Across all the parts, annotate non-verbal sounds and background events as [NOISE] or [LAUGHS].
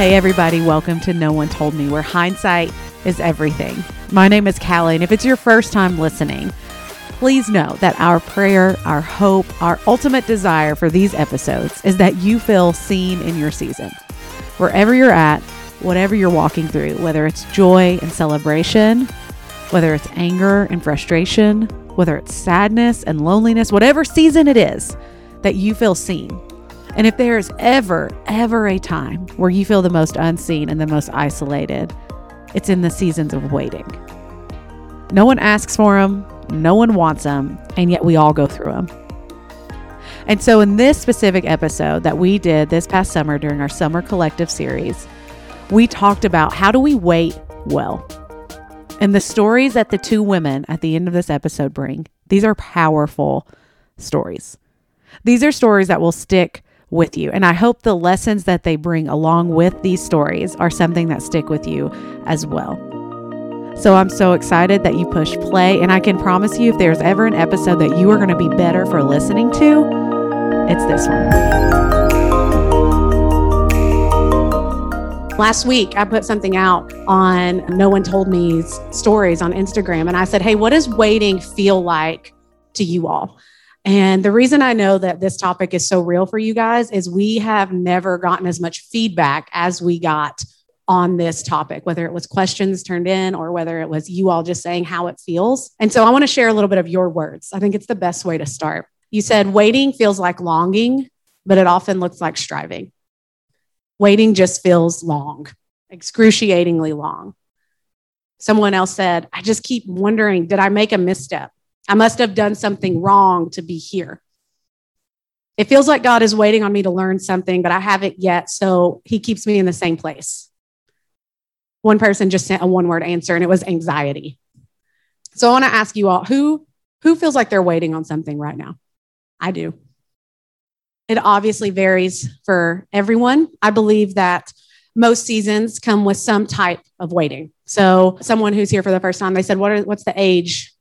Hey, everybody, welcome to No One Told Me, where hindsight is everything. My name is Callie, and if it's your first time listening, please know that our prayer, our hope, our ultimate desire for these episodes is that you feel seen in your season. Wherever you're at, whatever you're walking through, whether it's joy and celebration, whether it's anger and frustration, whether it's sadness and loneliness, whatever season it is, that you feel seen. And if there's ever, ever a time where you feel the most unseen and the most isolated, it's in the seasons of waiting. No one asks for them, no one wants them, and yet we all go through them. And so, in this specific episode that we did this past summer during our Summer Collective series, we talked about how do we wait well. And the stories that the two women at the end of this episode bring, these are powerful stories. These are stories that will stick with you. And I hope the lessons that they bring along with these stories are something that stick with you as well. So I'm so excited that you push play. And I can promise you, if there's ever an episode that you are going to be better for listening to, it's this one. Last week, I put something out on No One Told Me's stories on Instagram. And I said, Hey, what does waiting feel like to you all? And the reason I know that this topic is so real for you guys is we have never gotten as much feedback as we got on this topic, whether it was questions turned in or whether it was you all just saying how it feels. And so I want to share a little bit of your words. I think it's the best way to start. You said waiting feels like longing, but it often looks like striving. Waiting just feels long, excruciatingly long. Someone else said, I just keep wondering, did I make a misstep? I must have done something wrong to be here. It feels like God is waiting on me to learn something, but I haven't yet. So he keeps me in the same place. One person just sent a one word answer, and it was anxiety. So I want to ask you all who, who feels like they're waiting on something right now? I do. It obviously varies for everyone. I believe that most seasons come with some type of waiting. So, someone who's here for the first time, they said, what are, What's the age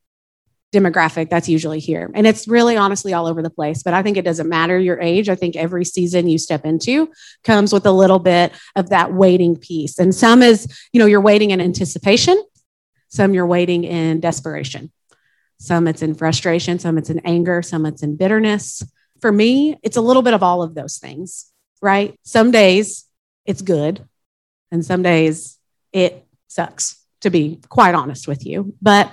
demographic that's usually here. And it's really honestly all over the place, but I think it doesn't matter your age. I think every season you step into comes with a little bit of that waiting piece. And some is, you know, you're waiting in anticipation, some you're waiting in desperation. Some it's in frustration, some it's in anger, some it's in bitterness. For me, it's a little bit of all of those things, right? Some days it's good, and some days it sucks, to be quite honest with you. But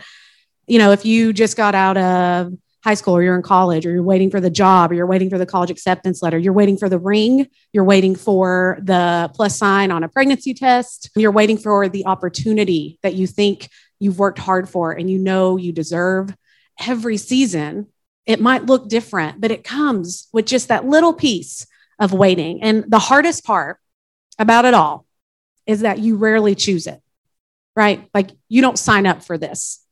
you know, if you just got out of high school or you're in college or you're waiting for the job or you're waiting for the college acceptance letter, you're waiting for the ring, you're waiting for the plus sign on a pregnancy test, you're waiting for the opportunity that you think you've worked hard for and you know you deserve every season. It might look different, but it comes with just that little piece of waiting. And the hardest part about it all is that you rarely choose it, right? Like you don't sign up for this.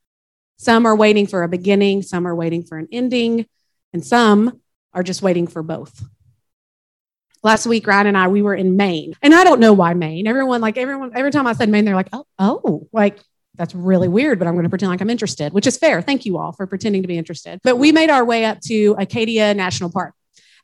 Some are waiting for a beginning, some are waiting for an ending, and some are just waiting for both. Last week, Ryan and I, we were in Maine. And I don't know why Maine. Everyone, like everyone, every time I said Maine, they're like, oh, oh, like that's really weird, but I'm going to pretend like I'm interested, which is fair. Thank you all for pretending to be interested. But we made our way up to Acadia National Park.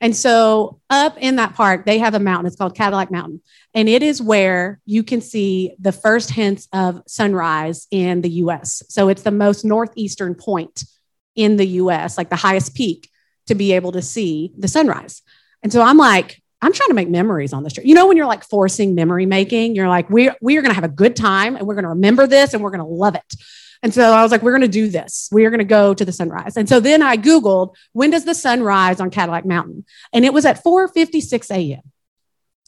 And so up in that park, they have a mountain. It's called Cadillac Mountain. And it is where you can see the first hints of sunrise in the US. So it's the most northeastern point in the US, like the highest peak to be able to see the sunrise. And so I'm like, I'm trying to make memories on this trip. You know, when you're like forcing memory making, you're like, we, we are going to have a good time and we're going to remember this and we're going to love it. And so I was like, we're going to do this. We are going to go to the sunrise. And so then I Googled, when does the sun rise on Cadillac Mountain? And it was at 4.56 a.m.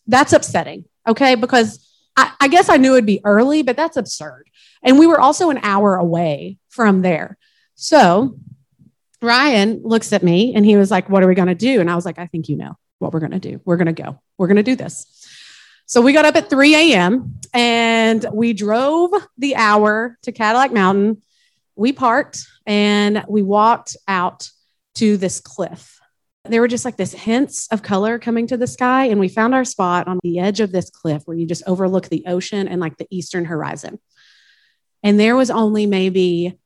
That's upsetting. Okay. Because I, I guess I knew it'd be early, but that's absurd. And we were also an hour away from there. So Ryan looks at me and he was like, what are we going to do? And I was like, I think you know what we're going to do. We're going to go. We're going to do this. So we got up at 3 a.m. and we drove the hour to Cadillac Mountain. We parked and we walked out to this cliff. There were just like this hints of color coming to the sky. And we found our spot on the edge of this cliff where you just overlook the ocean and like the eastern horizon. And there was only maybe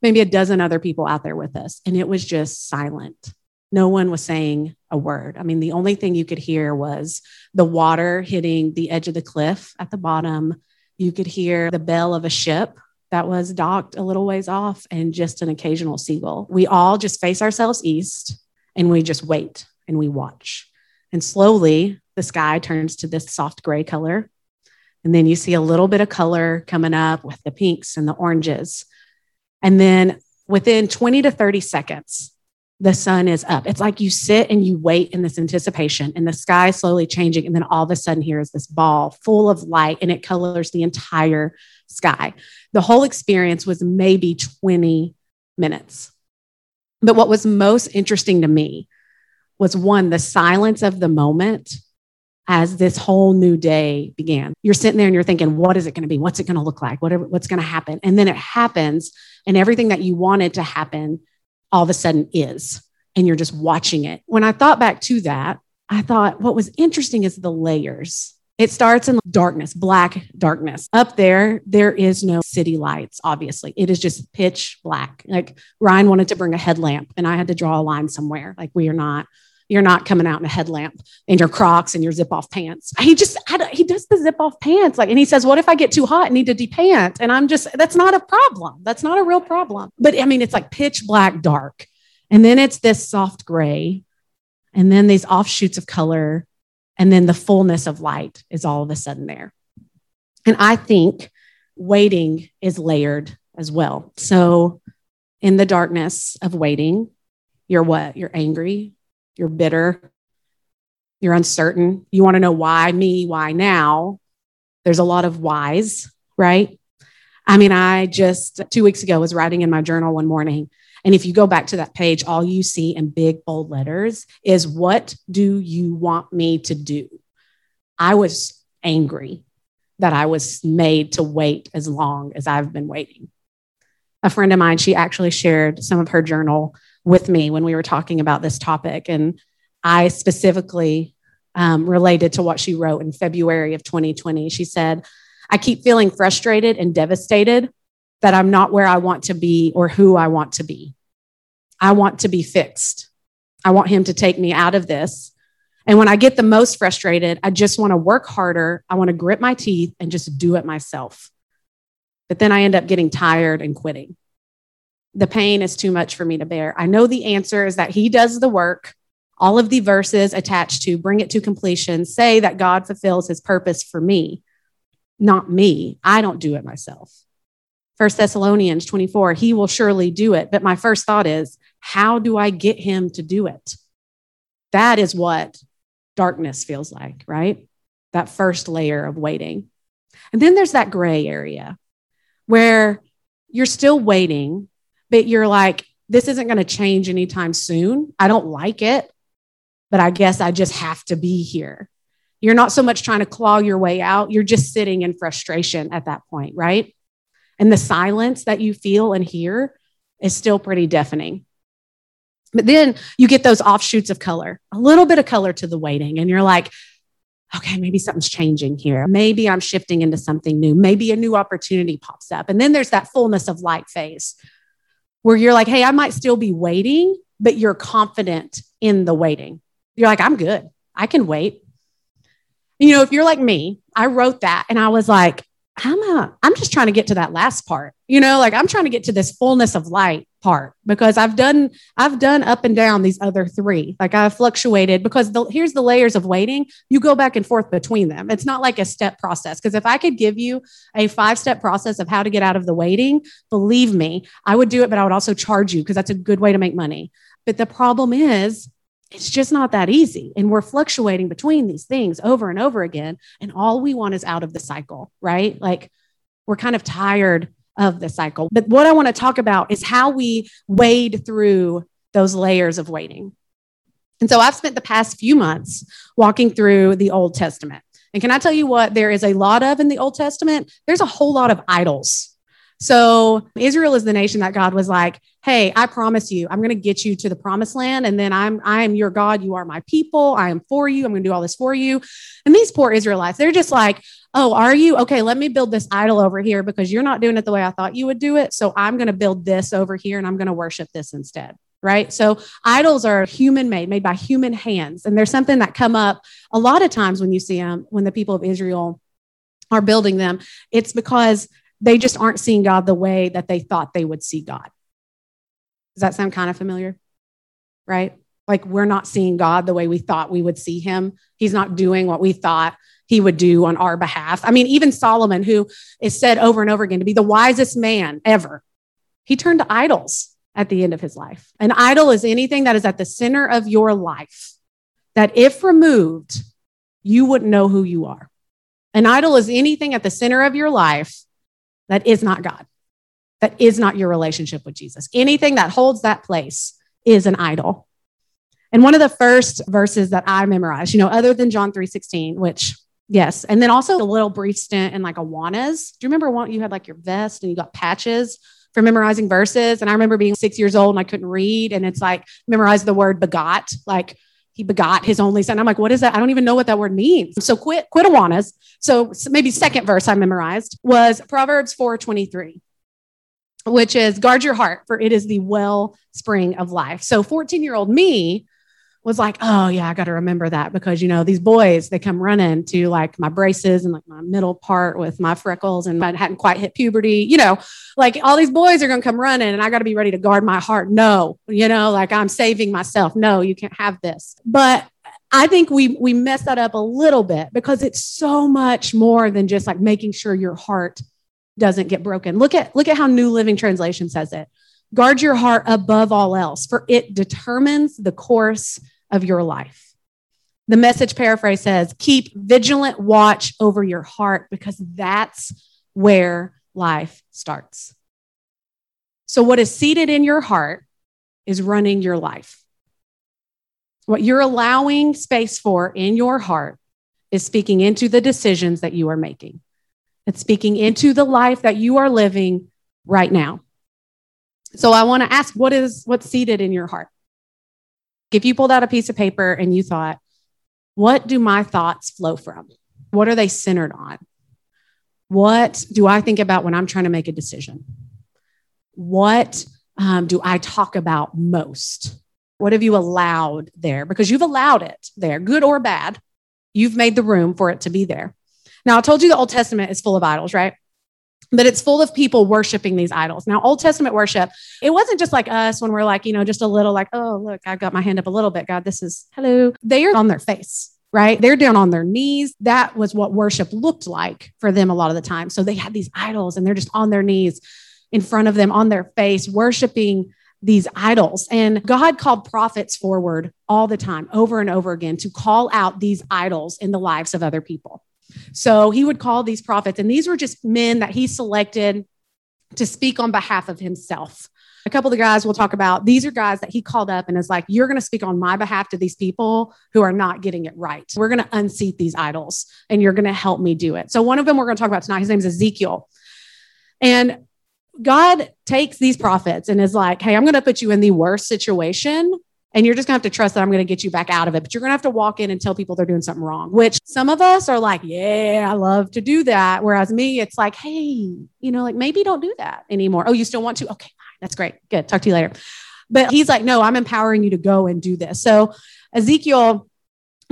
maybe a dozen other people out there with us and it was just silent no one was saying a word. I mean, the only thing you could hear was the water hitting the edge of the cliff at the bottom. You could hear the bell of a ship that was docked a little ways off and just an occasional seagull. We all just face ourselves east and we just wait and we watch. And slowly the sky turns to this soft gray color. And then you see a little bit of color coming up with the pinks and the oranges. And then within 20 to 30 seconds, the sun is up. It's like you sit and you wait in this anticipation and the sky slowly changing. And then all of a sudden, here is this ball full of light and it colors the entire sky. The whole experience was maybe 20 minutes. But what was most interesting to me was one, the silence of the moment as this whole new day began. You're sitting there and you're thinking, what is it going to be? What's it going to look like? What, what's going to happen? And then it happens, and everything that you wanted to happen all of a sudden is, and you're just watching it. When I thought back to that, I thought what was interesting is the layers. It starts in darkness, black darkness. Up there, there is no city lights, obviously. It is just pitch black. Like Ryan wanted to bring a headlamp, and I had to draw a line somewhere. Like we are not you're not coming out in a headlamp in your Crocs and your zip off pants. He just, he does the zip off pants. Like, and he says, what if I get too hot and need to depant? And I'm just, that's not a problem. That's not a real problem. But I mean, it's like pitch black dark. And then it's this soft gray. And then these offshoots of color. And then the fullness of light is all of a sudden there. And I think waiting is layered as well. So in the darkness of waiting, you're what? You're angry, you're bitter, you're uncertain, you want to know why me, why now. There's a lot of whys, right? I mean, I just two weeks ago was writing in my journal one morning. And if you go back to that page, all you see in big, bold letters is what do you want me to do? I was angry that I was made to wait as long as I've been waiting. A friend of mine, she actually shared some of her journal with me when we were talking about this topic. And I specifically um, related to what she wrote in February of 2020. She said, I keep feeling frustrated and devastated that I'm not where I want to be or who I want to be. I want to be fixed. I want him to take me out of this. And when I get the most frustrated, I just want to work harder. I want to grit my teeth and just do it myself. But then I end up getting tired and quitting the pain is too much for me to bear. I know the answer is that He does the work. All of the verses attached to bring it to completion say that God fulfills His purpose for me, not me. I don't do it myself. First Thessalonians 24, He will surely do it. But my first thought is, how do I get Him to do it? That is what darkness feels like, right? That first layer of waiting. And then there's that gray area where you're still waiting, but you're like, this isn't going to change anytime soon. I don't like it, but I guess I just have to be here. You're not so much trying to claw your way out, you're just sitting in frustration at that point, right? And the silence that you feel and hear is still pretty deafening. But then you get those offshoots of color, a little bit of color to the waiting, and you're like, okay, maybe something's changing here. Maybe I'm shifting into something new. Maybe a new opportunity pops up. And then there's that fullness of light phase where you're like, hey, I might still be waiting, but you're confident in the waiting. You're like, I'm good. I can wait. You know, if you're like me, I wrote that and I was like, I'm a, I'm just trying to get to that last part. You know, like I'm trying to get to this fullness of light part because I've done I've done up and down these other three. Like I've fluctuated because the, here's the layers of waiting. You go back and forth between them. It's not like a step process because if I could give you a five step process of how to get out of the waiting, believe me, I would do it, but I would also charge you because that's a good way to make money. But the problem is it's just not that easy. And we're fluctuating between these things over and over again. And all we want is out of the cycle, right? Like we're kind of tired of the cycle. But what I want to talk about is how we wade through those layers of waiting. And so I've spent the past few months walking through the Old Testament. And can I tell you what there is a lot of in the Old Testament? There's a whole lot of idols so Israel is the nation that God was like, "Hey, I promise you, I'm going to get you to the promised land, and then I'm I am your God. You are my people. I am for you. I'm going to do all this for you." And these poor Israelites, they're just like, "Oh, are you okay? Let me build this idol over here because you're not doing it the way I thought you would do it. So I'm going to build this over here, and I'm going to worship this instead." right? So idols are human made, made by human hands. And there's something that come up a lot of times when you see them, when the people of Israel are building them, it's because they just aren't seeing God the way that they thought they would see God. Does that sound kind of familiar? Right? Like we're not seeing God the way we thought we would see him. He's not doing what we thought he would do on our behalf. I mean, even Solomon, who is said over and over again to be the wisest man ever, he turned to idols at the end of his life. An idol is anything that is at the center of your life that, if removed, you wouldn't know who you are. An idol is anything at the center of your life that is not God, that is not your relationship with Jesus. Anything that holds that place is an idol. And one of the first verses that I memorized, you know, other than John 3:16, which yes, and then also a little brief stint in like Awanas. Do you remember one you had like your vest and you got patches? for memorizing verses. And I remember being six years old and I couldn't read. And it's like memorize the word begot, like begot his only son. I'm like, what is that? I don't even know what that word means. So quit, quit Awanas. So maybe second verse I memorized was Proverbs 4:23, which is guard your heart, for it is the well spring of life. So 14 year old me was like, oh yeah, I got to remember that because you know these boys they come running to like my braces and like my middle part with my freckles and I hadn't quite hit puberty, you know, like all these boys are gonna come running and I got to be ready to guard my heart. No, you know, like I'm saving myself. No, you can't have this. But I think we we mess that up a little bit because it's so much more than just like making sure your heart doesn't get broken. Look at look at how New Living Translation says it. Guard your heart above all else, for it determines the course of your life. The message paraphrase says, keep vigilant watch over your heart because that's where life starts. So, what is seated in your heart is running your life. What you're allowing space for in your heart is speaking into the decisions that you are making. It's speaking into the life that you are living right now. So I want to ask what is what's seated in your heart? If you pulled out a piece of paper and you thought, what do my thoughts flow from? What are they centered on? What do I think about when I'm trying to make a decision? What um, do I talk about most? What have you allowed there? Because you've allowed it there, good or bad. You've made the room for it to be there. Now, I told you the Old Testament is full of idols, right? But it's full of people worshiping these idols. Now, Old Testament worship, it wasn't just like us when we're like, you know, just a little like, oh, look, I've got my hand up a little bit. God, this is hello. They are on their face, right? They're down on their knees. That was what worship looked like for them a lot of the time. So they had these idols and they're just on their knees in front of them, on their face, worshiping these idols. And God called prophets forward all the time, over and over again, to call out these idols in the lives of other people. So he would call these prophets, and these were just men that he selected to speak on behalf of himself. A couple of the guys we'll talk about, these are guys that he called up and is like, You're going to speak on my behalf to these people who are not getting it right. We're going to unseat these idols and you're going to help me do it. So, one of them we're going to talk about tonight, his name is Ezekiel. And God takes these prophets and is like, Hey, I'm going to put you in the worst situation and you're just gonna have to trust that I'm gonna get you back out of it. But you're gonna have to walk in and tell people they're doing something wrong, which some of us are like, yeah, I love to do that. Whereas me, it's like, hey, you know, like maybe don't do that anymore. Oh, you still want to? Okay. That's great. Good. Talk to you later. But he's like, no, I'm empowering you to go and do this. So Ezekiel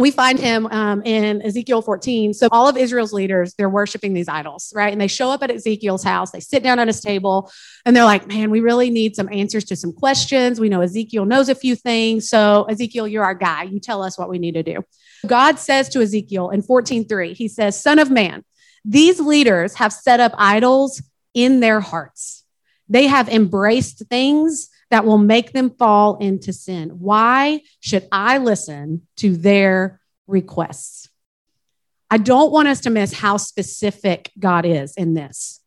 we find him um, in Ezekiel 14. So all of Israel's leaders, they're worshiping these idols, right? And they show up at Ezekiel's house. They sit down at his table and they're like, man, we really need some answers to some questions. We know Ezekiel knows a few things. So Ezekiel, you're our guy. You tell us what we need to do. God says to Ezekiel in 14:3, he says, son of man, these leaders have set up idols in their hearts. They have embraced things that will make them fall into sin. Why should I listen to their requests? I don't want us to miss how specific God is in this.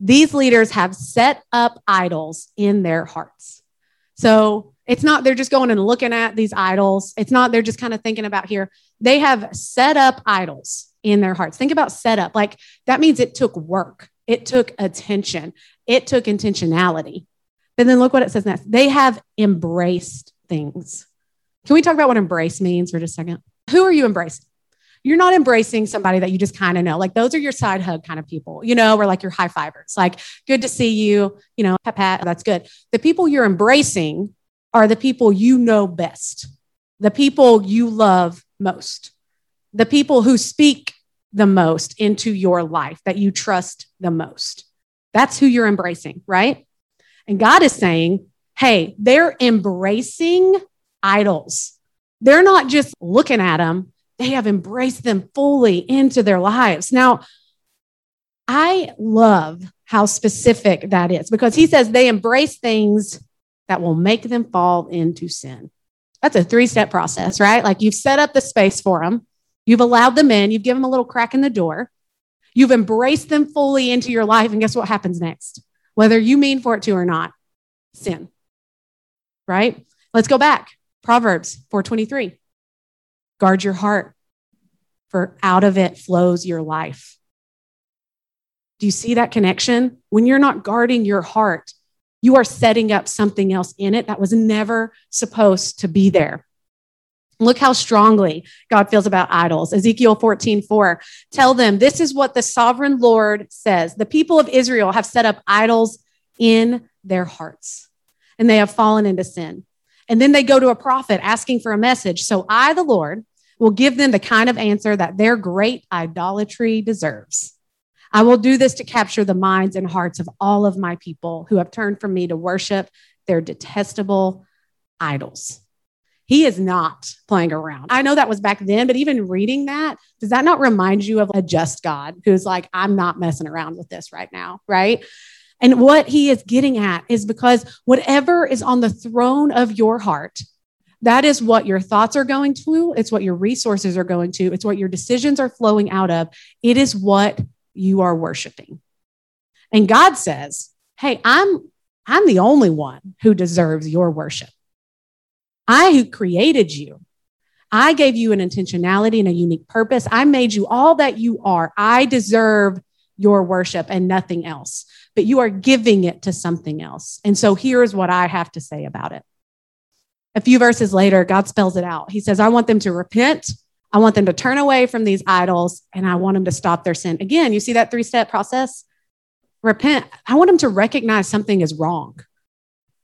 These leaders have set up idols in their hearts. So it's not they're just going and looking at these idols. It's not they're just kind of thinking about here. They have set up idols in their hearts. Think about set up. Like that means it took work, it took attention, it took intentionality. But then look what it says next. They have embraced things. Can we talk about what embrace means for just a second? Who are you embracing? You're not embracing somebody that you just kind of know. Like those are your side hug kind of people, you know, or like your high fivers. Like, good to see you, you know, pat pat, that's good. The people you're embracing are the people you know best, the people you love most, the people who speak the most into your life, that you trust the most. That's who you're embracing, right? And God is saying, hey, they're embracing idols. They're not just looking at them, they have embraced them fully into their lives. Now, I love how specific that is because he says they embrace things that will make them fall into sin. That's a three step process, right? Like you've set up the space for them, you've allowed them in, you've given them a little crack in the door, you've embraced them fully into your life. And guess what happens next? Whether you mean for it to or not, sin, right? Let's go back. Proverbs 423. Guard your heart, for out of it flows your life. Do you see that connection? When you're not guarding your heart, you are setting up something else in it that was never supposed to be there. Look how strongly God feels about idols. Ezekiel 14, 4. Tell them, this is what the sovereign Lord says. The people of Israel have set up idols in their hearts, and they have fallen into sin. And then they go to a prophet asking for a message. So I, the Lord, will give them the kind of answer that their great idolatry deserves. I will do this to capture the minds and hearts of all of my people who have turned from me to worship their detestable idols. He is not playing around. I know that was back then, but even reading that, does that not remind you of a just God who's like, I'm not messing around with this right now, right? And what he is getting at is because whatever is on the throne of your heart, that is what your thoughts are going to, it's what your resources are going to, it's what your decisions are flowing out of. It is what you are worshiping. And God says, Hey, I'm, I'm the only one who deserves your worship. I who created you. I gave you an intentionality and a unique purpose. I made you all that you are. I deserve your worship and nothing else, but you are giving it to something else. And so here's what I have to say about it. A few verses later, God spells it out. He says, I want them to repent I want them to turn away from these idols and I want them to stop their sin. Again, you see that three step process? Repent. I want them to recognize something is wrong.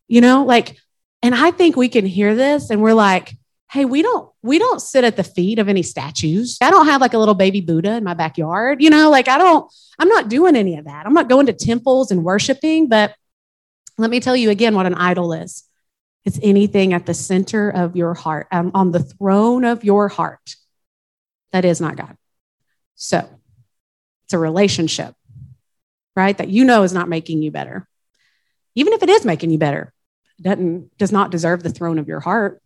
You know, like, and I think we can hear this and we're like, hey, we don't we don't sit at the feet of any statues. I don't have like a little baby Buddha in my backyard. You know, like I don't, I'm not doing any of that. I'm not going to temples and worshiping, but let me tell you again what an idol is. It's anything at the center of your heart, um, on the throne of your heart that is not God. So it's a relationship, right? That you know is not making you better. Even if it is making you better, doesn't, does not deserve the throne of your heart.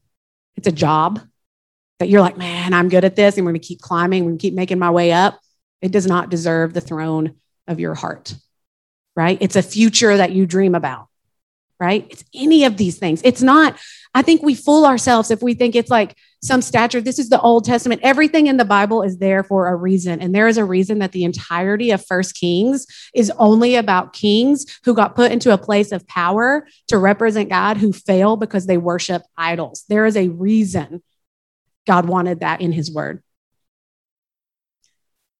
It's a job that you're like, man, I'm good at this. I'm going to keep climbing. I'm going to keep making my way up. It does not deserve the throne of your heart, right? It's a future that you dream about, right? It's any of these things. It's not, I think we fool ourselves if we think it's like some stature. This is the Old Testament. Everything in the Bible is there for a reason. And there is a reason that the entirety of First Kings is only about kings who got put into a place of power to represent God who fail because they worship idols. There is a reason God wanted that in his word.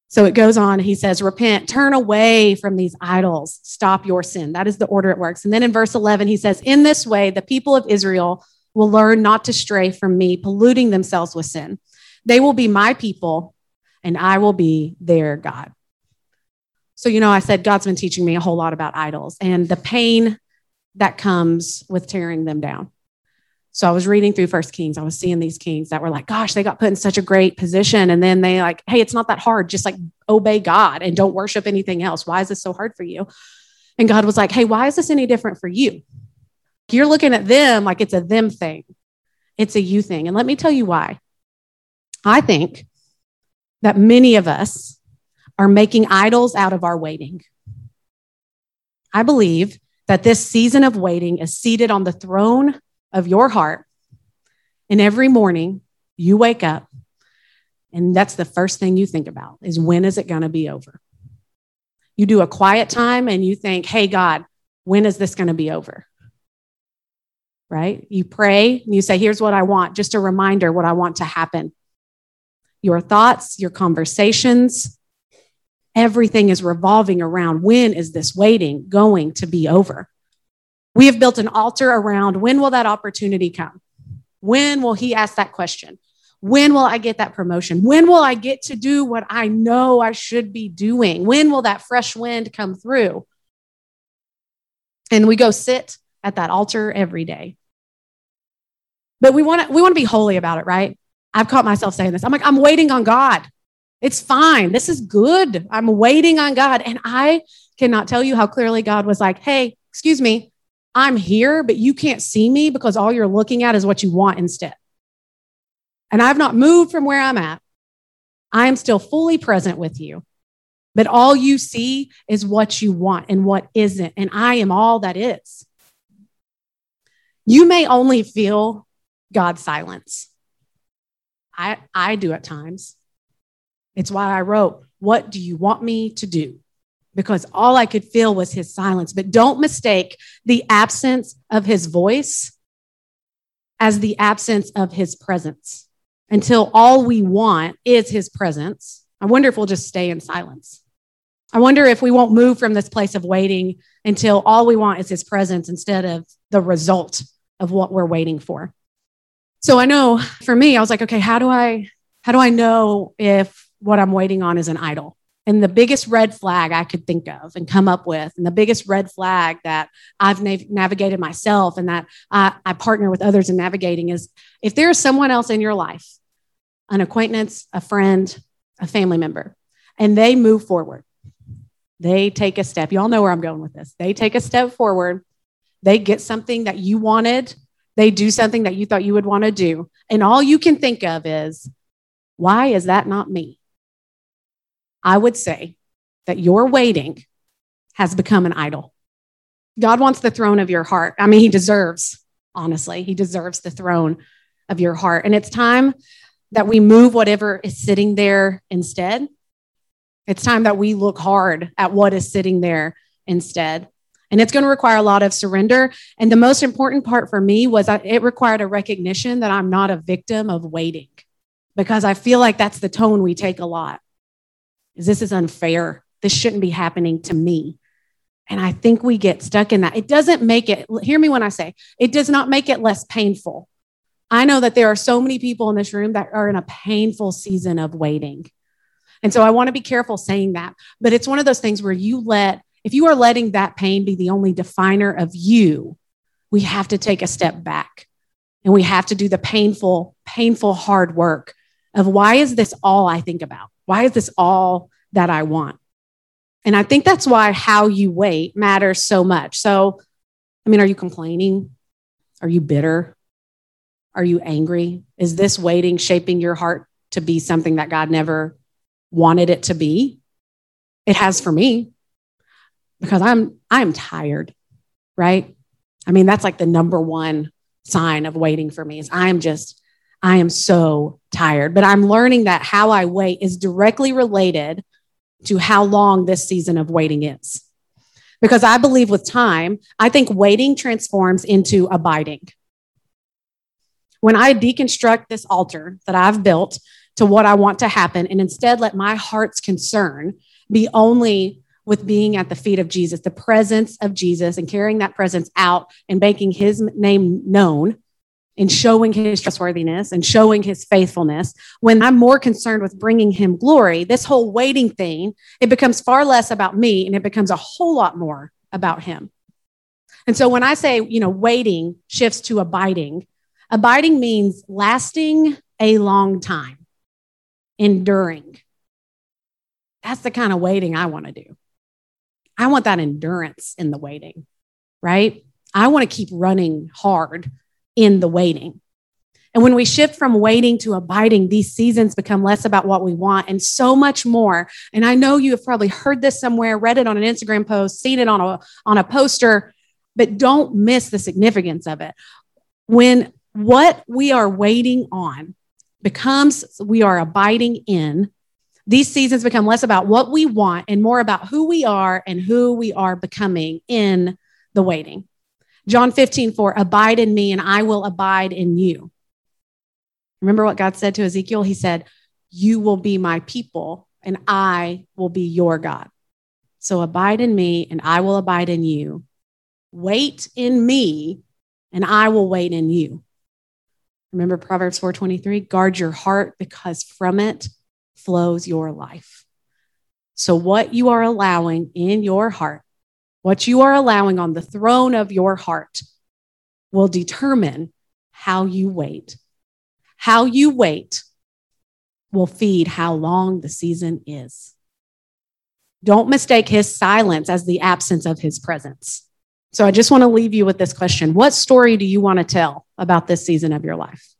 So it goes on. He says, Repent, turn away from these idols, stop your sin. That is the order it works. And then in verse 11, he says, In this way, the people of Israel will learn not to stray from me, polluting themselves with sin. They will be my people, and I will be their God. So, you know, I said God's been teaching me a whole lot about idols and the pain that comes with tearing them down. So I was reading through First Kings. I was seeing these kings that were like, gosh, they got put in such a great position. And then they like, hey, it's not that hard. Just like obey God and don't worship anything else. Why is this so hard for you? And God was like, hey, why is this any different for you? You're looking at them like it's a them thing, it's a you thing. And let me tell you why. I think that many of us are making idols out of our waiting. I believe that this season of waiting is seated on the throne of your heart. And every morning you wake up, and that's the first thing you think about is when is it going to be over? You do a quiet time and you think, hey, God, when is this going to be over? Right? You pray and you say, Here's what I want, just a reminder what I want to happen. Your thoughts, your conversations, everything is revolving around when is this waiting going to be over? We have built an altar around when will that opportunity come? When will he ask that question? When will I get that promotion? When will I get to do what I know I should be doing? When will that fresh wind come through? And we go sit at that altar every day. But we want to we want to be holy about it, right? I've caught myself saying this. I'm like, I'm waiting on God. It's fine. This is good. I'm waiting on God. And I cannot tell you how clearly God was like, hey, excuse me, I'm here, but you can't see me because all you're looking at is what you want instead. And I've not moved from where I'm at. I am still fully present with you. But all you see is what you want and what isn't. And I am all that is. You may only feel God's silence. I, I do at times. It's why I wrote, What do you want me to do? Because all I could feel was his silence. But don't mistake the absence of his voice as the absence of his presence until all we want is his presence. I wonder if we'll just stay in silence. I wonder if we won't move from this place of waiting until all we want is his presence instead of the result of what we're waiting for. So I know for me, I was like, okay, how do I how do I know if what I'm waiting on is an idol? And the biggest red flag I could think of and come up with, and the biggest red flag that I've nav- navigated myself and that I, I partner with others in navigating is if there is someone else in your life, an acquaintance, a friend, a family member, and they move forward, they take a step. You all know where I'm going with this. They take a step forward, they get something that you wanted, they do something that you thought you would want to do, and all you can think of is, why is that not me? I would say that your waiting has become an idol. God wants the throne of your heart. I mean, He deserves, honestly, He deserves the throne of your heart. And it's time that we move whatever is sitting there instead. It's time that we look hard at what is sitting there instead. And it's going to require a lot of surrender. And the most important part for me was that it required a recognition that I'm not a victim of waiting because I feel like that's the tone we take a lot is this is unfair. This shouldn't be happening to me. And I think we get stuck in that. It doesn't make it, hear me when I say, it does not make it less painful. I know that there are so many people in this room that are in a painful season of waiting. And so I want to be careful saying that. But it's one of those things where you let, if you are letting that pain be the only definer of you, we have to take a step back and we have to do the painful, painful, hard work of why is this all I think about? Why is this all that I want? And I think that's why how you wait matters so much. So, I mean, are you complaining? Are you bitter? Are you angry? Is this waiting shaping your heart to be something that God never wanted it to be? It has for me because I'm I'm tired, right? I mean, that's like the number one sign of waiting for me is I'm just I am so tired. But I'm learning that how I wait is directly related to how long this season of waiting is. Because I believe with time, I think waiting transforms into abiding. When I deconstruct this altar that I've built to what I want to happen and instead let my heart's concern be only with being at the feet of Jesus, the presence of Jesus, and carrying that presence out and making his name known, and showing his trustworthiness and showing his faithfulness. When i'm more concerned with bringing him glory this whole waiting thing it becomes far less about me and it becomes a whole lot more about him. And so when i say you know waiting shifts to abiding abiding means lasting a long time enduring. That's the kind of waiting i want to do i want that endurance in the waiting right i want to keep running hard in the waiting. And when we shift from waiting to abiding, these seasons become less about what we want and so much more. And I know you have probably heard this somewhere, read it on an Instagram post, seen it on a, on a poster, but don't miss the significance of it. When what we are waiting on becomes we are abiding in, these seasons become less about what we want and more about who we are and who we are becoming in the waiting. John 15, 4, abide in me and I will abide in you. Remember what God said to Ezekiel? He said, You will be my people and I will be your God. So abide in me and I will abide in you. Wait in me, and I will wait in you. Remember Proverbs 4:23, guard your heart because from it flows your life. So what you are allowing in your heart, what you are allowing on the throne of your heart will determine how you wait. How you wait will feed how long the season is. Don't mistake his silence as the absence of his presence. So I just want to leave you with this question What story do you want to tell about this season of your life?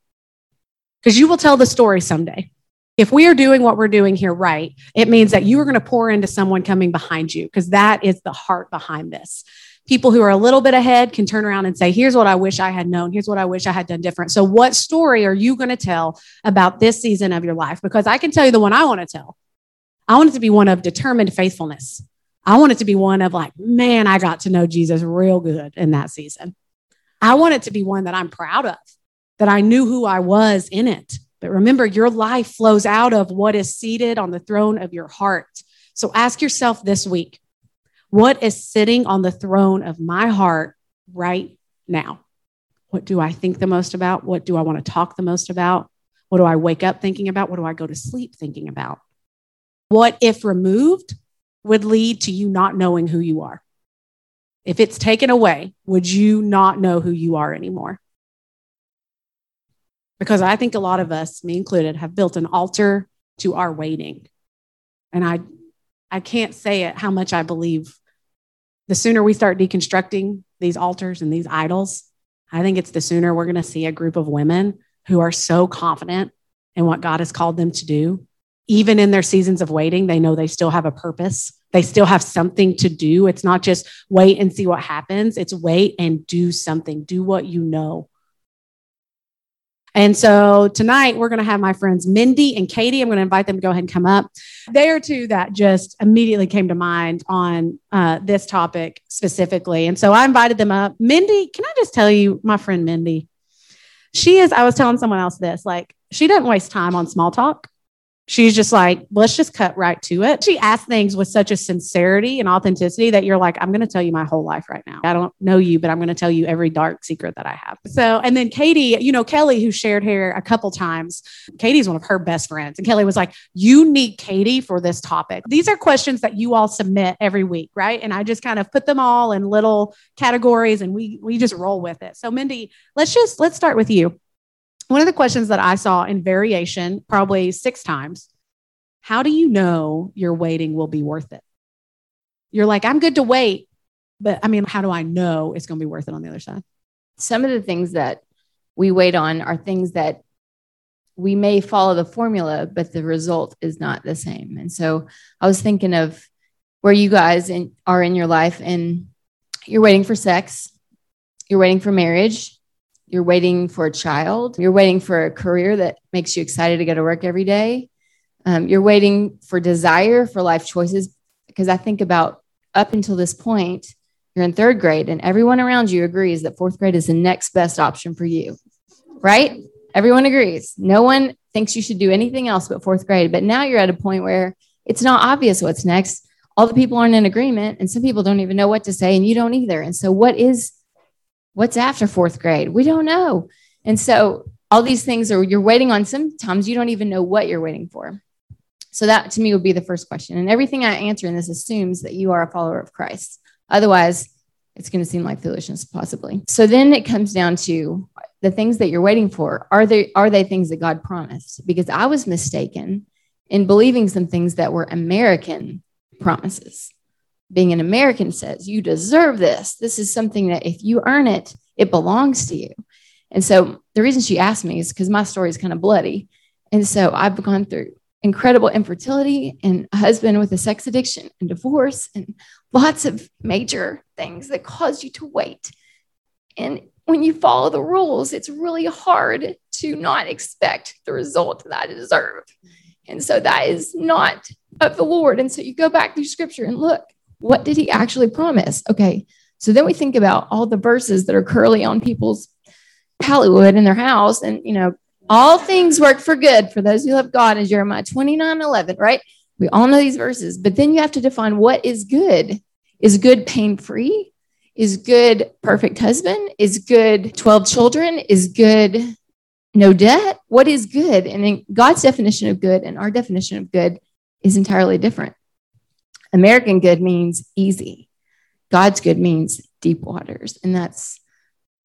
Because you will tell the story someday. If we are doing what we're doing here right, it means that you are going to pour into someone coming behind you, because that is the heart behind this. People who are a little bit ahead can turn around and say, Here's what I wish I had known. Here's what I wish I had done different. So, what story are you going to tell about this season of your life? Because I can tell you the one I want to tell. I want it to be one of determined faithfulness. I want it to be one of like, man, I got to know Jesus real good in that season. I want it to be one that I'm proud of, that I knew who I was in it. But remember, your life flows out of what is seated on the throne of your heart. So ask yourself this week what is sitting on the throne of my heart right now? What do I think the most about? What do I want to talk the most about? What do I wake up thinking about? What do I go to sleep thinking about? What, if removed, would lead to you not knowing who you are? If it's taken away, would you not know who you are anymore? Because I think a lot of us, me included, have built an altar to our waiting. And I, I can't say it how much I believe the sooner we start deconstructing these altars and these idols, I think it's the sooner we're going to see a group of women who are so confident in what God has called them to do even in their seasons of waiting, they know they still have a purpose. They still have something to do. It's not just wait and see what happens, it's wait and do something, do what you know. And so tonight we're going to have my friends Mindy and Katie. I'm going to invite them to go ahead and come up. They are two that just immediately came to mind on uh, this topic specifically. And so I invited them up. Mindy, can I just tell you, my friend Mindy, she is, I was telling someone else this, like, she doesn't waste time on small talk she's just like, let's just cut right to it. She asks things with such a sincerity and authenticity that you're like, I'm going to tell you my whole life right now. I don't know you, but I'm going to tell you every dark secret that I have. So, and then Katie, you know, Kelly, who shared here a couple times, Katie's one of her best friends. And Kelly was like, you need Katie for this topic. These are questions that you all submit every week, right? And I just kind of put them all in little categories and we, we just roll with it. So, Mindy, let's just, let's start with you one of the questions that I saw in variation probably six times how do you know your waiting will be worth it? You're like, I'm good to wait, but I mean, how do I know it's going to be worth it on the other side? Some of the things that we wait on are things that we may follow the formula, but the result is not the same. And so I was thinking of where you guys in, are in your life and you're waiting for sex, you're waiting for marriage, you're waiting for a child, you're waiting for a career that makes you excited to go to work every day. Um, you're waiting for desire for life choices. Because I think about up until this point, you're in third grade, and everyone around you agrees that fourth grade is the next best option for you, right? Everyone agrees. No one thinks you should do anything else but fourth grade. But now you're at a point where it's not obvious what's next. All the people aren't in agreement, and some people don't even know what to say, and you don't either. And so, what is what's after fourth grade? We don't know. And so all these things are you're waiting on sometimes you don't even know what you're waiting for. So that to me would be the first question. And everything I answer in this assumes that you are a follower of Christ. Otherwise, it's going to seem like foolishness possibly. So then it comes down to the things that you're waiting for. Are they are they things that God promised? Because I was mistaken in believing some things that were American promises being an American says, you deserve this. This is something that if you earn it, it belongs to you. And so the reason she asked me is because my story is kind of bloody. And so I've gone through incredible infertility and a husband with a sex addiction and divorce and lots of major things that cause you to wait. And when you follow the rules, it's really hard to not expect the result that I deserve. And so that is not of the Lord. And so you go back through scripture and look, what did he actually promise? Okay. So then we think about all the verses that are curly on people's Hollywood in their house. And, you know, all things work for good for those who love God in Jeremiah 29 11, right? We all know these verses, but then you have to define what is good. Is good pain free? Is good perfect husband? Is good 12 children? Is good no debt? What is good? And then God's definition of good and our definition of good is entirely different. American good means easy. God's good means deep waters. And that's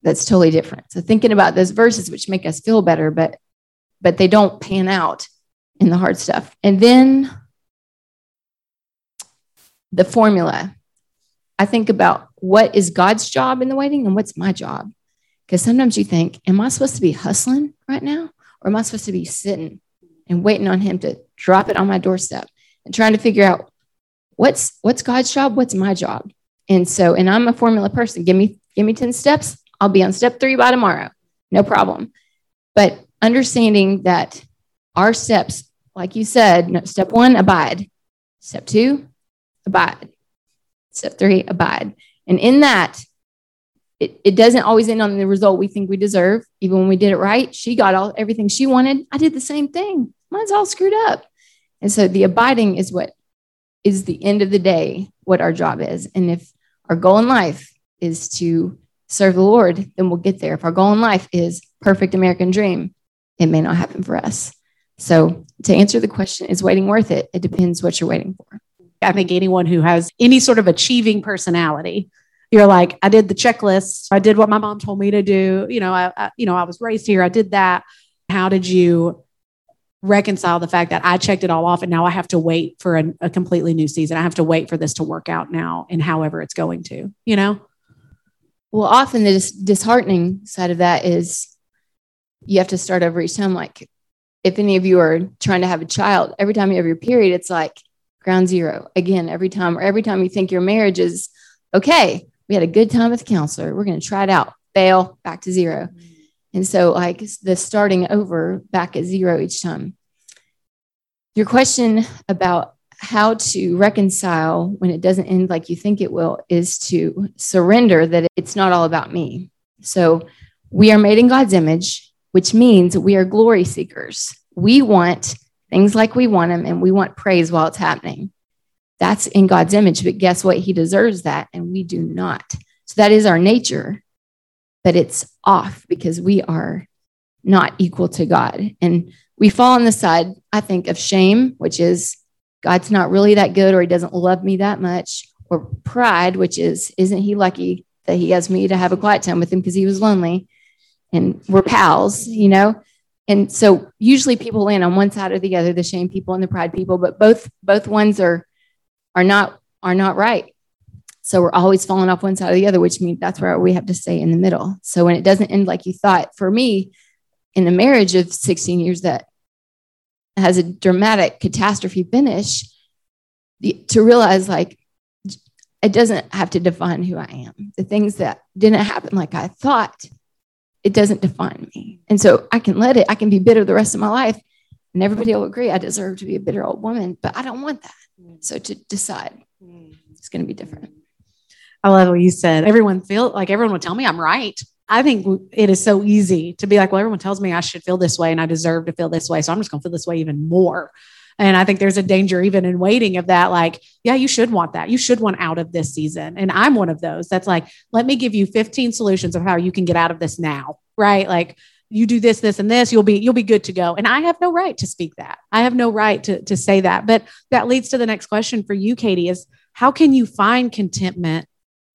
that's totally different. So thinking about those verses which make us feel better, but but they don't pan out in the hard stuff. And then the formula. I think about what is God's job in the waiting and what's my job. Because sometimes you think, am I supposed to be hustling right now? Or am I supposed to be sitting and waiting on him to drop it on my doorstep and trying to figure out what's what's God's job, what's my job? And so, and I'm a formula person. Give me, give me 10 steps. I'll be on step three by tomorrow. No problem. But understanding that our steps, like you said, step one, abide. Step two, abide. Step three, abide. And in that, it, it doesn't always end on the result we think we deserve. Even when we did it right, she got all everything she wanted. I did the same thing. Mine's all screwed up. And so the abiding is what is the end of the day, what our job is. And if our goal in life is to serve the Lord, then we'll get there. If our goal in life is perfect American dream, it may not happen for us. So to answer the question, is waiting worth it? It depends what you're waiting for. I think anyone who has any sort of achieving personality, you're like, I did the checklist. I did what my mom told me to do. You know, I, I you know, I was raised here. I did that. How did you reconcile the fact that I checked it all off and now I have to wait for a, a completely new season? I have to wait for this to work out now and however it's going to, you know? Well, often the dis- disheartening side of that is you have to start over each time. Like, if any of you are trying to have a child, every time you have your period, it's like ground zero again every time, or every time you think your marriage is okay. We had a good time with the counselor. We're going to try it out. Fail, back to 0 mm-hmm. And so, like the starting over back at zero each time. Your question about how to reconcile when it doesn't end like you think it will is to surrender that it's not all about me. So we are made in God's image, which means we are glory seekers. We want things like we want them and we want praise while it's happening. That's in God's image, but guess what? He deserves that and we do not. So that is our nature, but it's off because we are not equal to God. And we fall on the side, I think, of shame, which is God's not really that good or he doesn't love me that much, or pride, which is, isn't he lucky that he has me to have a quiet time with him because he was lonely and we're pals, you know? And so usually people land on one side or the other, the shame people and the pride people, but both both ones are are not are not right. So we're always falling off one side or the other, which means that's where we have to stay in the middle. So when it doesn't end like you thought, for me, in a marriage of 16 years that has a dramatic catastrophe finish to realize like it doesn't have to define who I am. The things that didn't happen like I thought, it doesn't define me. And so I can let it, I can be bitter the rest of my life. And everybody will agree I deserve to be a bitter old woman, but I don't want that. Mm. So to decide, mm. it's going to be different. I love what you said. Everyone feel like everyone would tell me I'm right. I think it is so easy to be like, well, everyone tells me I should feel this way and I deserve to feel this way. So I'm just going to feel this way even more. And I think there's a danger even in waiting of that, like, yeah, you should want that. You should want out of this season. And I'm one of those that's like, let me give you 15 solutions of how you can get out of this now. Right. Like, you do this, this, and this, you'll be you'll be good to go. And I have no right to speak that. I have no right to, to say that. But that leads to the next question for you, Katie, is how can you find contentment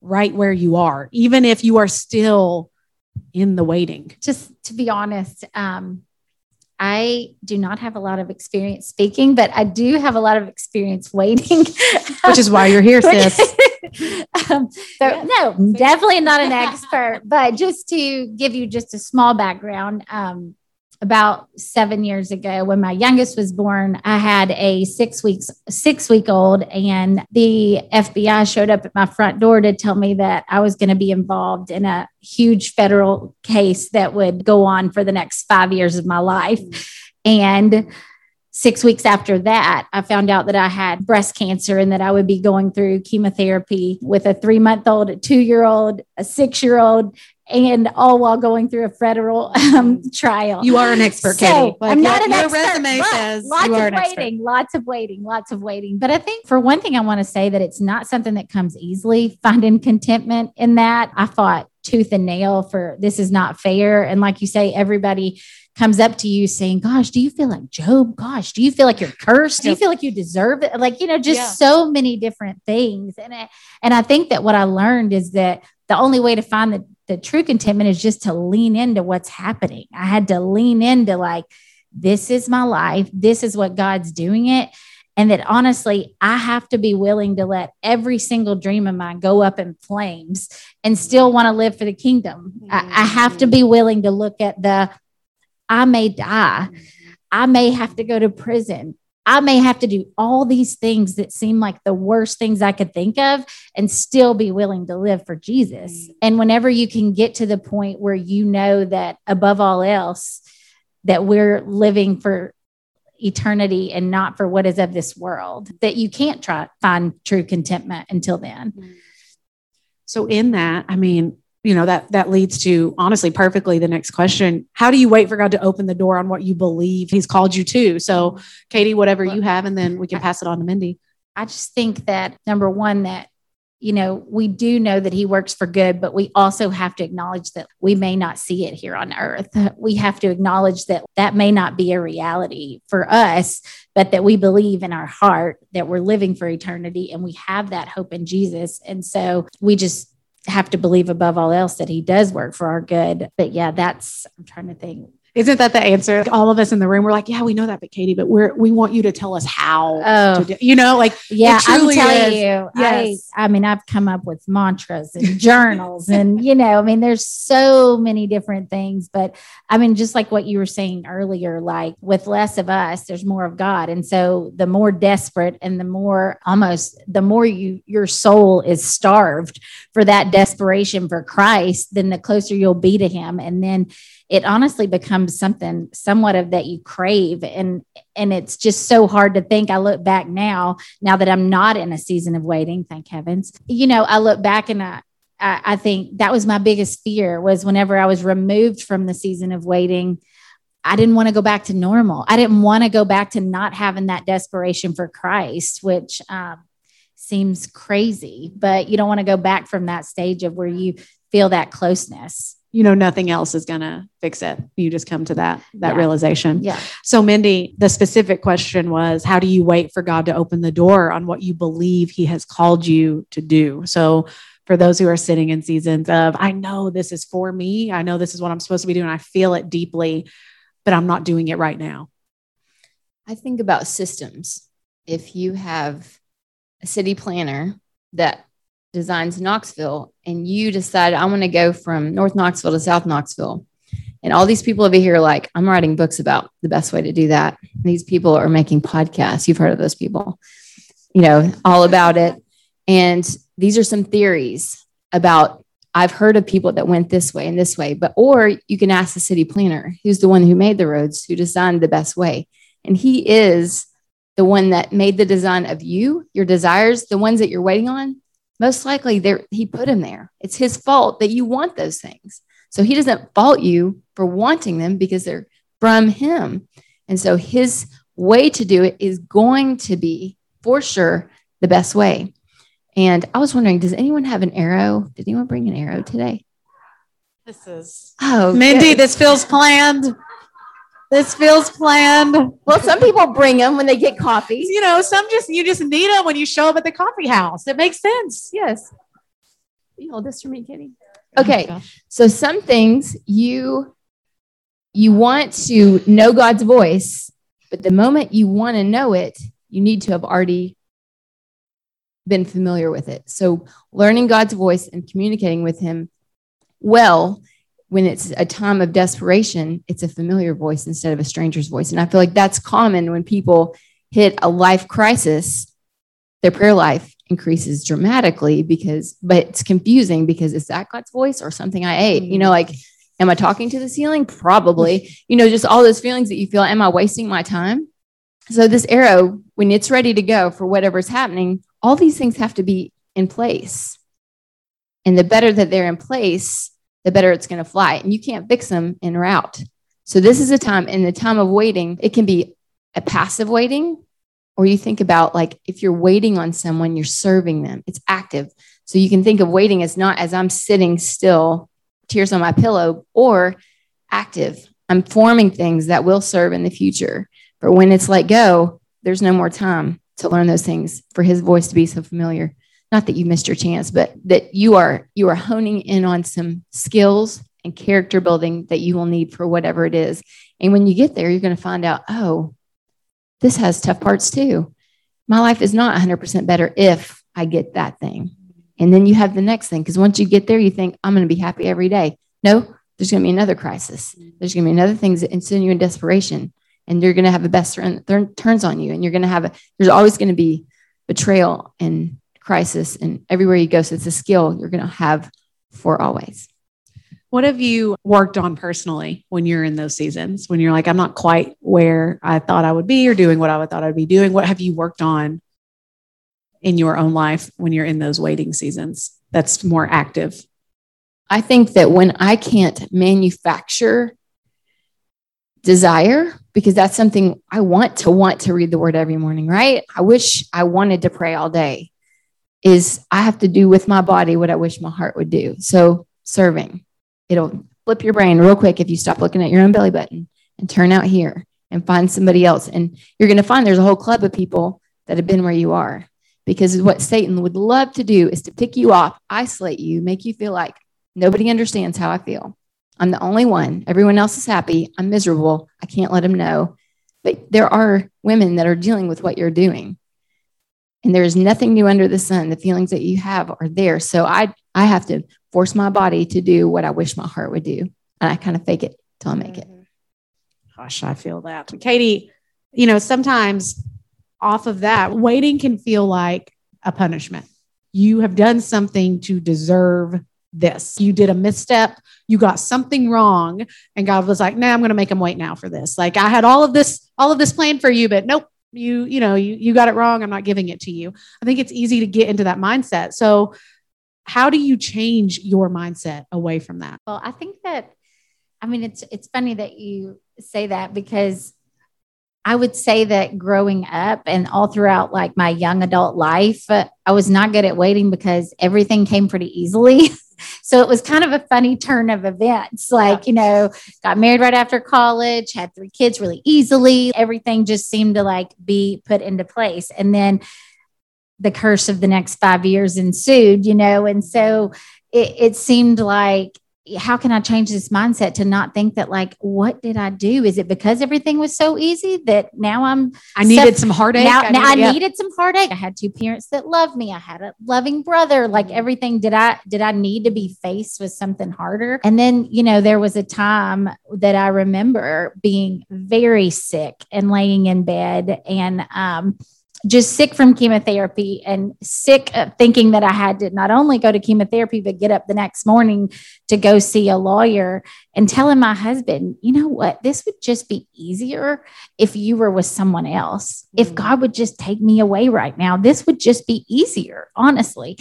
right where you are, even if you are still in the waiting? Just to be honest, um, I do not have a lot of experience speaking, but I do have a lot of experience waiting. [LAUGHS] Which is why you're here, [LAUGHS] sis. um, so, yeah. No, definitely not an expert, but just to give you just a small background, um, about seven years ago when my youngest was born i had a six weeks six week old and the fbi showed up at my front door to tell me that i was going to be involved in a huge federal case that would go on for the next five years of my life. And six weeks after that, I found out that I had breast cancer and that I would be going through chemotherapy with a three month old, a two year old, a six year old, and all while going through a federal um, trial. You are an expert, so, Katie. I'm not an your expert. Your resume says lots you are of waiting, lots of waiting, lots of waiting. But I think for one thing, I want to say that it's not something that comes easily. Finding contentment in that, I fought tooth and nail for this is not fair. And like you say, everybody comes up to you saying, Gosh, do you feel like Job? Gosh, do you feel like you're cursed? Do you feel like you deserve it? Like, you know, just yeah. so many different things. And I, and I think that what I learned is that the only way to find the, the true contentment is just to lean into what's happening. I had to lean into like, this is my life. This is what God's doing it. And that honestly, I have to be willing to let every single dream of mine go up in flames and still want to live for the kingdom. Mm-hmm. I, I have to be willing to look at the I may die. I may have to go to prison. I may have to do all these things that seem like the worst things I could think of and still be willing to live for Jesus. Mm. And whenever you can get to the point where you know that above all else, that we're living for eternity and not for what is of this world, that you can't try find true contentment until then. Mm. So in that, I mean, you know that that leads to honestly perfectly the next question. How do you wait for god to open the door on what you believe he's called you to? So katie whatever you have and then we can pass it on to mindy. I just think that number one that you know we do know that he works for good but we also have to acknowledge that we may not see it here on earth. We have to acknowledge that that may not be a reality for us but that we believe in our heart that we're living for eternity and we have that hope in jesus. And so we just have to believe above all else that he does work for our good. But yeah, that's, I'm trying to think. Isn't that the answer? All of us in the room, we're like, yeah, we know that, but Katie, but we're we want you to tell us how. Oh, do, you know, like yeah, I'm telling is. you. Yes. I, I mean, I've come up with mantras and [LAUGHS] journals, and you know, I mean, there's so many different things. But I mean, just like what you were saying earlier, like with less of us, there's more of God, and so the more desperate and the more almost the more you your soul is starved for that desperation for Christ, then the closer you'll be to Him, and then it honestly becomes something somewhat of that you crave. And and it's just so hard to think. I look back now now that i'm not in a season of waiting thank heavens. You know i look back and i I, think that was my biggest fear was whenever I was removed from the season of waiting, I didn't want to go back to normal. I didn't want to go back to not having that desperation for Christ, which um, seems crazy, but you don't want to go back from that stage of where you feel that closeness you know nothing else is going to fix it. You just come to that that yeah. realization. Yeah. So mindy the specific question was how do you wait for god to open the door on what you believe he has called you to do? So for those who are sitting in seasons of i know this is for me i know this is what i'm supposed to be doing i feel it deeply but i'm not doing it right now. I think about systems. If you have a city planner that designs Knoxville and you decide I want to go from North Knoxville to South Knoxville. And all these people over here, like, I'm writing books about the best way to do that. These people are making podcasts. You've heard of those people, you know, all about it. And these are some theories about I've heard of people that went this way and this way, but or you can ask the city planner, who's the one who made the roads, who designed the best way. And he is the one that made the design of you, your desires, the ones that you're waiting on most likely there he put him there. It's his fault that you want those things. So he doesn't fault you for wanting them because they're from him. And so his way to do it is going to be for sure the best way. And I was wondering, does anyone have an arrow? Did anyone bring an arrow today? This is oh Mindy, good. this feels planned. This feels planned. Well, some people bring them when they get coffee. You know, some just you just need them when you show up at the coffee house. It makes sense. Yes. You hold this for me, Kitty. Okay. Oh, so some things you you want to know God's voice, but the moment you want to know it, you need to have already been familiar with it. So learning God's voice and communicating with him well when it's a time of desperation, it's a familiar voice instead of a stranger's voice. And I feel like that's common when people hit a life crisis, their prayer life increases dramatically because, but it's confusing because is that God's voice or something I ate? You know, like, am I talking to the ceiling? Probably. [LAUGHS] You know, just all those feelings that you feel, am I wasting my time? So, this arrow, when it's ready to go for whatever's happening, all these things have to be in place. And the better that they're in place, the better it's going to fly. And you can't fix them in route. So this is a time in the time of waiting, it can be a passive waiting, or you think about like if you're waiting on someone, you're serving them. It's active. So you can think of waiting as not as I'm sitting still, tears on my pillow, or active. I'm forming things that will serve in the future. But when it's let go, there's no more time to learn those things for his voice to be so familiar. Not that you missed your chance, but that you are you are honing in on some skills and character building that you will need for whatever it is. And when you get there, you're going to find out, oh, this has tough parts too. My life is not 100% better if I get that thing. And then you have the next thing. Because once you get there, you think, I'm going to be happy every day. No, there's going to be another crisis. There's going to be another things that send you in desperation. And you're going to have a best friend that turns on you. And you're going to have a, there's always going to be betrayal and crisis. And everywhere you go, so it's a skill you're going to have for always. What have you worked on personally when you're in those seasons? When you're like, I'm not quite where I thought I would be or doing what I thought I'd be doing? What have you worked on in your own life when you're in those waiting seasons that's more active? I think that when I can't manufacture desire, because that's something I want to want to read the word every morning, right? I wish I wanted to pray all day, is I have to do with my body what I wish my heart would do. So serving it'll flip your brain real quick if you stop looking at your own belly button and turn out here and find somebody else. And you're going to find there's a whole club of people that have been where you are. Because what Satan would love to do is to pick you off, isolate you, make you feel like nobody understands how I feel. I'm the only one. Everyone else is happy. I'm miserable. I can't let them know. But there are women that are dealing with what you're doing. And there is nothing new under the sun. The feelings that you have are there. So I I have to force my body to do what I wish my heart would do. And I kind of fake it till I make it. Mm. Gosh, I feel that. Katie, you know, sometimes off of that, waiting can feel like a punishment. You have done something to deserve this. You did a misstep, you got something wrong, and God was like, "Nah, I'm going to make him wait now for this." Like I had all of this all of this planned for you, but nope, you you know, you you got it wrong. I'm not giving it to you. I think it's easy to get into that mindset. So how do you change your mindset away from that? Well, I think that I mean it's it's funny that you say that because I would say that growing up and all throughout like my young adult life, uh, I was not good at waiting because everything came pretty easily. [LAUGHS] so it was kind of a funny turn of events. Like, yeah. you know, got married right after college, had three kids really easily. Everything just seemed to like be put into place. And then the curse of the next five years ensued, you know, and so it, it seemed like how can I change this mindset to not think that like what did I do? Is it because everything was so easy that now I'm I needed some heartache. Now, I, now needed, I needed some heartache. I had two parents that loved me. I had a loving brother. Like mm-hmm. everything, did I did I need to be faced with something harder? And then, you know, there was a time that I remember being very sick and laying in bed and um just sick from chemotherapy and sick of thinking that I had to not only go to chemotherapy, but get up the next morning to go see a lawyer and telling my husband, you know what, this would just be easier if you were with someone else. Mm-hmm. If. God would just take me away right now, this would just be easier, honestly.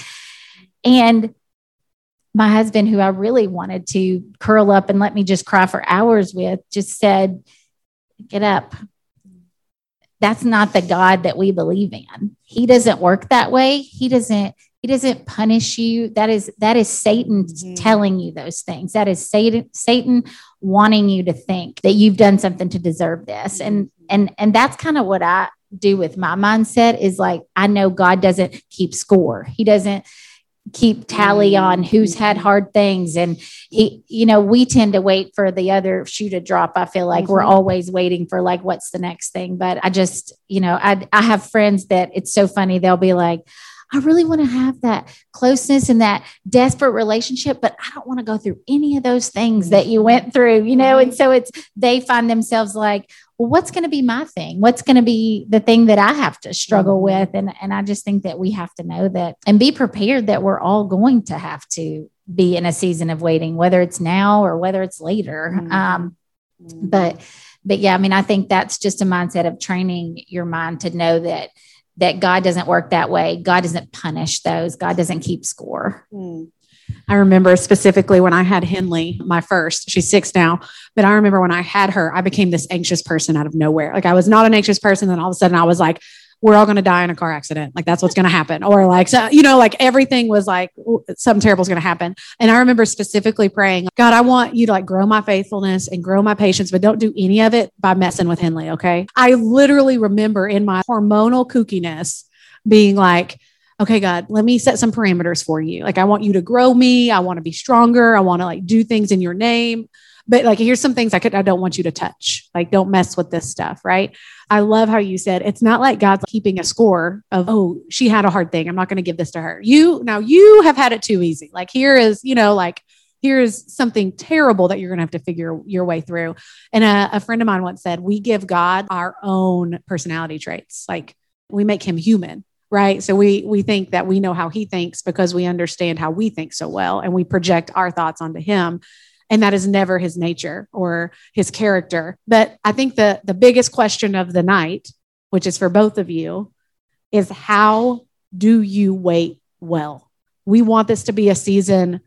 And my husband, who I really wanted to curl up and let me just cry for hours with, just said, Get up, that's not the God that we believe in. He doesn't work that way. He doesn't he doesn't punish you. That is that is Satan mm-hmm. telling you those things. That is Satan Satan wanting you to think that you've done something to deserve this. And and and that's kind of what I do with my mindset is like I know God doesn't keep score. He doesn't keep tally on who's had mm-hmm. hard things and he you know we tend to wait for the other shoe to drop i feel like mm-hmm. we're always waiting for like what's the next thing but i just you know i i have friends that it's so funny they'll be like I really want to have that closeness and that desperate relationship, but I don't want to go through any of those things that you went through, you know? And so it's, they find themselves like, well, what's going to be my thing? What's going to be the thing that I have to struggle mm-hmm. with? And, and I just think that we have to know that and be prepared that we're all going to have to be in a season of waiting, whether it's now or whether it's later. Mm-hmm. Um, mm-hmm. but, but yeah, I mean, I think that's just a mindset of training your mind to know that that God doesn't work that way. God doesn't punish those. God doesn't keep score. Hmm. I remember specifically when I had Henley, my first, she's six now, but I remember when I had her, I became this anxious person out of nowhere. Like I was not an anxious person. Then all of a sudden I was like, we're all going to die in a car accident. Like that's what's going to happen. Or like, so, you know, like everything was like something terrible is going to happen. And I remember specifically praying, God, I want you to like grow my faithfulness and grow my patience, but don't do any of it by messing with Henley. Okay. I literally remember in my hormonal kookiness being like, okay, God, let me set some parameters for you. Like, I want you to grow me. I want to be stronger. I want to like do things in your name. But like, here's some things I could, I don't want you to touch. Like, don't mess with this stuff. Right. I love how you said it's not like God's keeping a score of, oh, she had a hard thing. I'm not going to give this to her. You now you have had it too easy. Like, here is, you know, like, here's something terrible that you're going to have to figure your way through. And a, a friend of mine once said, we give God our own personality traits. Like, we make him human right? So we we think that we know how he thinks because we understand how we think so well and we project our thoughts onto him. And that is never his nature or his character. But i think the the biggest question of the night which is for both of you is how do you wait well? We want this to be a season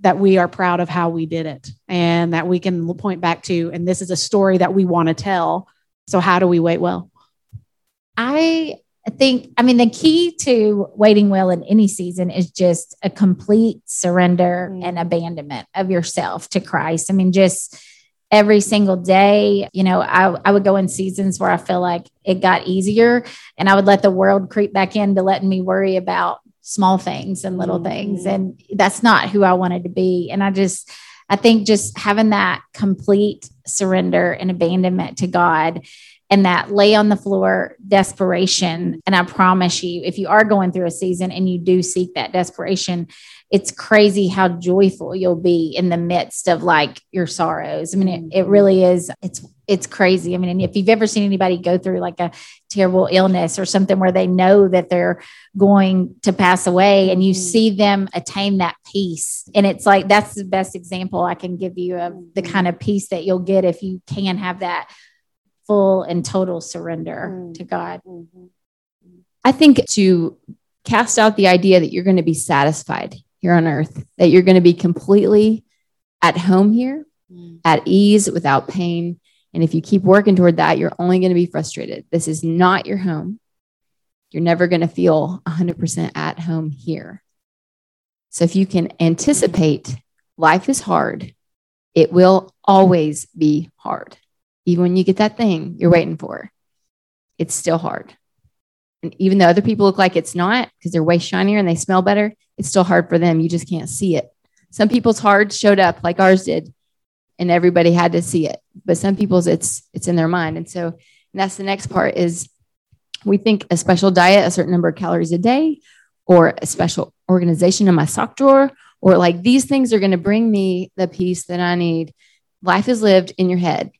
that we are proud of how we did it and that we can point back to and this is a story that we want to tell. So how do we wait well? I I think, I mean, the key to waiting well in any season is just a complete surrender mm. and abandonment of yourself to Christ. I mean, just every single day, you know, I, I would go in seasons where I feel like it got easier and I would let the world creep back into letting me worry about small things and little mm. things. And that's not who I wanted to be. And I just, I think just having that complete surrender and abandonment to God and that lay on the floor desperation. And I promise you, if you are going through a season and you do seek that desperation, it's crazy how joyful you'll be in the midst of like your sorrows. I mean, it, it really is. It's it's crazy. I mean, if you've ever seen anybody go through like a terrible illness or something where they know that they're going to pass away and you mm. see them attain that peace. And it's like that's the best example I can give you of the mm. kind of peace that you'll get if you can have that full and total surrender mm-hmm. to God. Mm-hmm. I think to cast out the idea that you're going to be satisfied here on earth, that you're going to be completely at home here, mm. at ease, without pain. And if you keep working toward that, you're only going to be frustrated. This is not your home. You're never going to feel 100% at home here. So if you can anticipate life is hard, it will always be hard even when you get that thing you're waiting for, it's still hard. And even though other people look like it's not because they're way shinier and they smell better, it's still hard for them. You just can't see it. Some people's hard showed up like ours did, and everybody had to see it. But some people's it's it's in their mind. And so and that's the next part is we think a special diet, a certain number of calories a day, or a special organization in my sock drawer, or like these things are going to bring me the peace that I need. Life is lived in your head.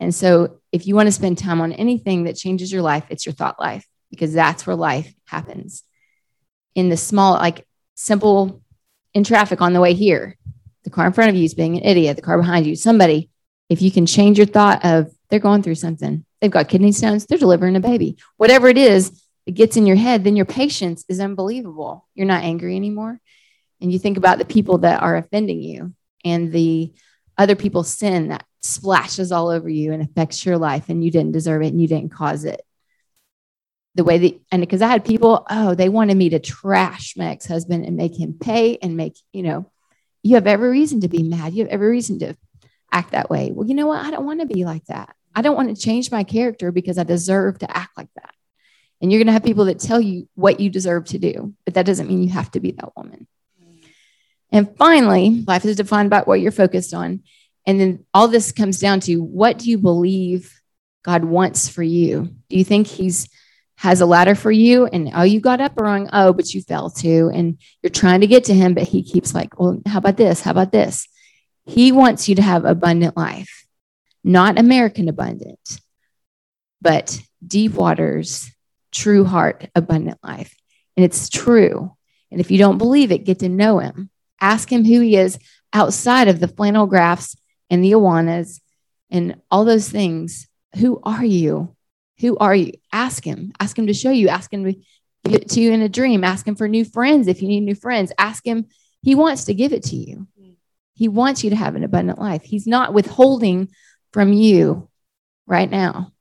And so, if you want to spend time on anything that changes your life, it's your thought life because that's where life happens. In the small, like simple in traffic on the way here, the car in front of you is being an idiot, the car behind you, somebody, if you can change your thought of they're going through something, they've got kidney stones, they're delivering a baby, whatever it is, it gets in your head, then your patience is unbelievable. You're not angry anymore. And you think about the people that are offending you and the other people's sin that splashes all over you and affects your life and you didn't deserve it and you didn't cause it the way that and because i had people oh they wanted me to trash my ex-husband and make him pay and make you know you have every reason to be mad. You have every reason to act that way. Well you know what? I don't want to be like that. I don't want to change my character because i deserve to act like that. And you're going to have people that tell you what you deserve to do but that doesn't mean you have to be that woman. And finally life is defined by what you're focused on and then all this comes down to what do you believe God wants for you? Do you think He's has a ladder for you? And oh you got up wrong. Oh but you fell too. And you're trying to get to him but he keeps like well how about this? How about this? He wants you to have abundant life not american abundant but deep waters true heart abundant life. And it's true. And if you don't believe it get to know him. Ask him who he is outside of the flannel graphs and the Awanas and all those things. Who are you? Who are you? Ask him. Ask him to show you. Ask him to give it to you in a dream. Ask him for new friends if you need new friends. Ask him He wants to give it to you. He wants you to have an abundant life. He's not withholding from you right now.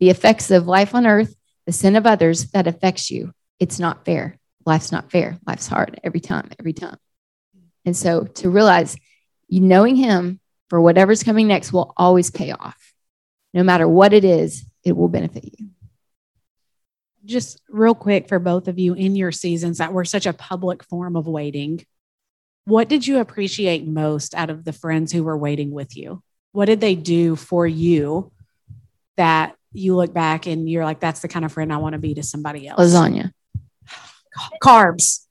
The effects of life on earth, the sin of others that affects you, it's not fair. Life's not fair. Life's hard every time, every time. And so to realize knowing him for whatever's coming next will always pay off. No matter what it is, it will benefit you. Just real quick for both of you in your seasons that were such a public form of waiting, what did you appreciate most out of the friends who were waiting with you? What did they do for you that you look back and you're like, that's the kind of friend I want to be to somebody else? Lasagna. [SIGHS] Carbs.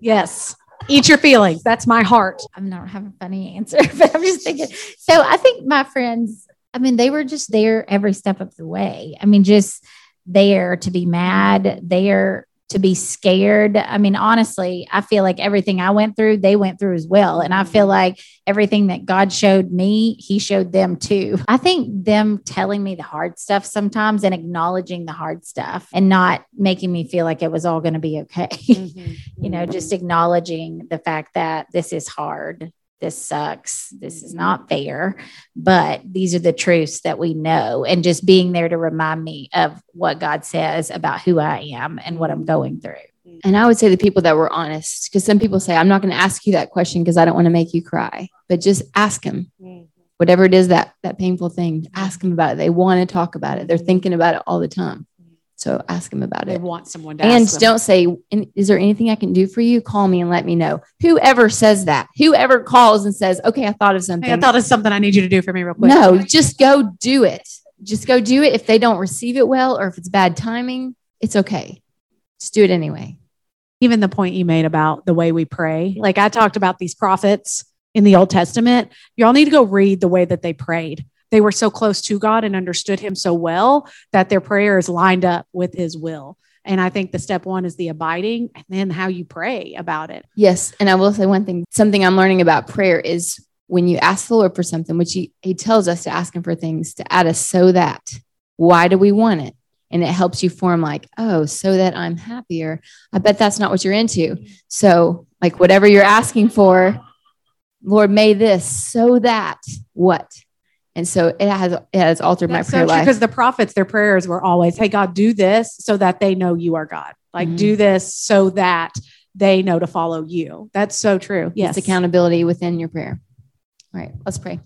Yes. Eat your feelings. That's my heart. I'm not having a funny answer, [LAUGHS] but I'm just thinking. So I think my friends, I mean, they were just there every step of the way. I mean, just there to be mad, there to be scared. I mean, honestly, I feel like everything I went through, they went through as well. And I feel like everything that God showed me, He showed them too. I think them telling me the hard stuff sometimes and acknowledging the hard stuff and not making me feel like it was all going to be okay. [LAUGHS] Mm-hmm. you know, just acknowledging the fact that this is hard this sucks. This is not fair. But these are the truths that we know. And just being there to remind me of what God says about who I am and what I'm going through. And I would say the people that were honest, because some people say, I'm not going to ask you that question because I don't want to make you cry, but just ask him. Mm-hmm. Whatever it is that that painful thing, ask them about it. They want to talk about it. They're thinking about it all the time. So ask them about They it. want someone to And don't say, Is there anything I can do for you? Call me and let me know. Whoever says that, whoever calls and says, Okay, I thought of something. Hey, I thought of something I need you to do for me real quick. no, just go do it. Just go do it. If they don't receive it well or if it's bad timing, it's okay. Just do it anyway. even the point you made about the way we pray. Like I talked about these prophets in the Old Testament. Y'all need to go read the way that they prayed. They were so close to God and understood Him so well that their prayers lined up with His will. And I think the step one is the abiding and then how you pray about it. Yes. And I will say one thing something I'm learning about prayer is when you ask the Lord for something, which he, he tells us to ask him for things to add us so that. Why do we want it? And it helps you form like, oh, so that I'm happier. I bet that's not what you're into. So, like, whatever you're asking for, Lord, may this so that what? And so it has it has altered That's my prayer so life. because the prophets, their prayers were always, "Hey God, do this so that they know you are God. Like Mhm. do this so that they know to follow you." That's so true. Yes, It's accountability within your prayer. All right, let's pray.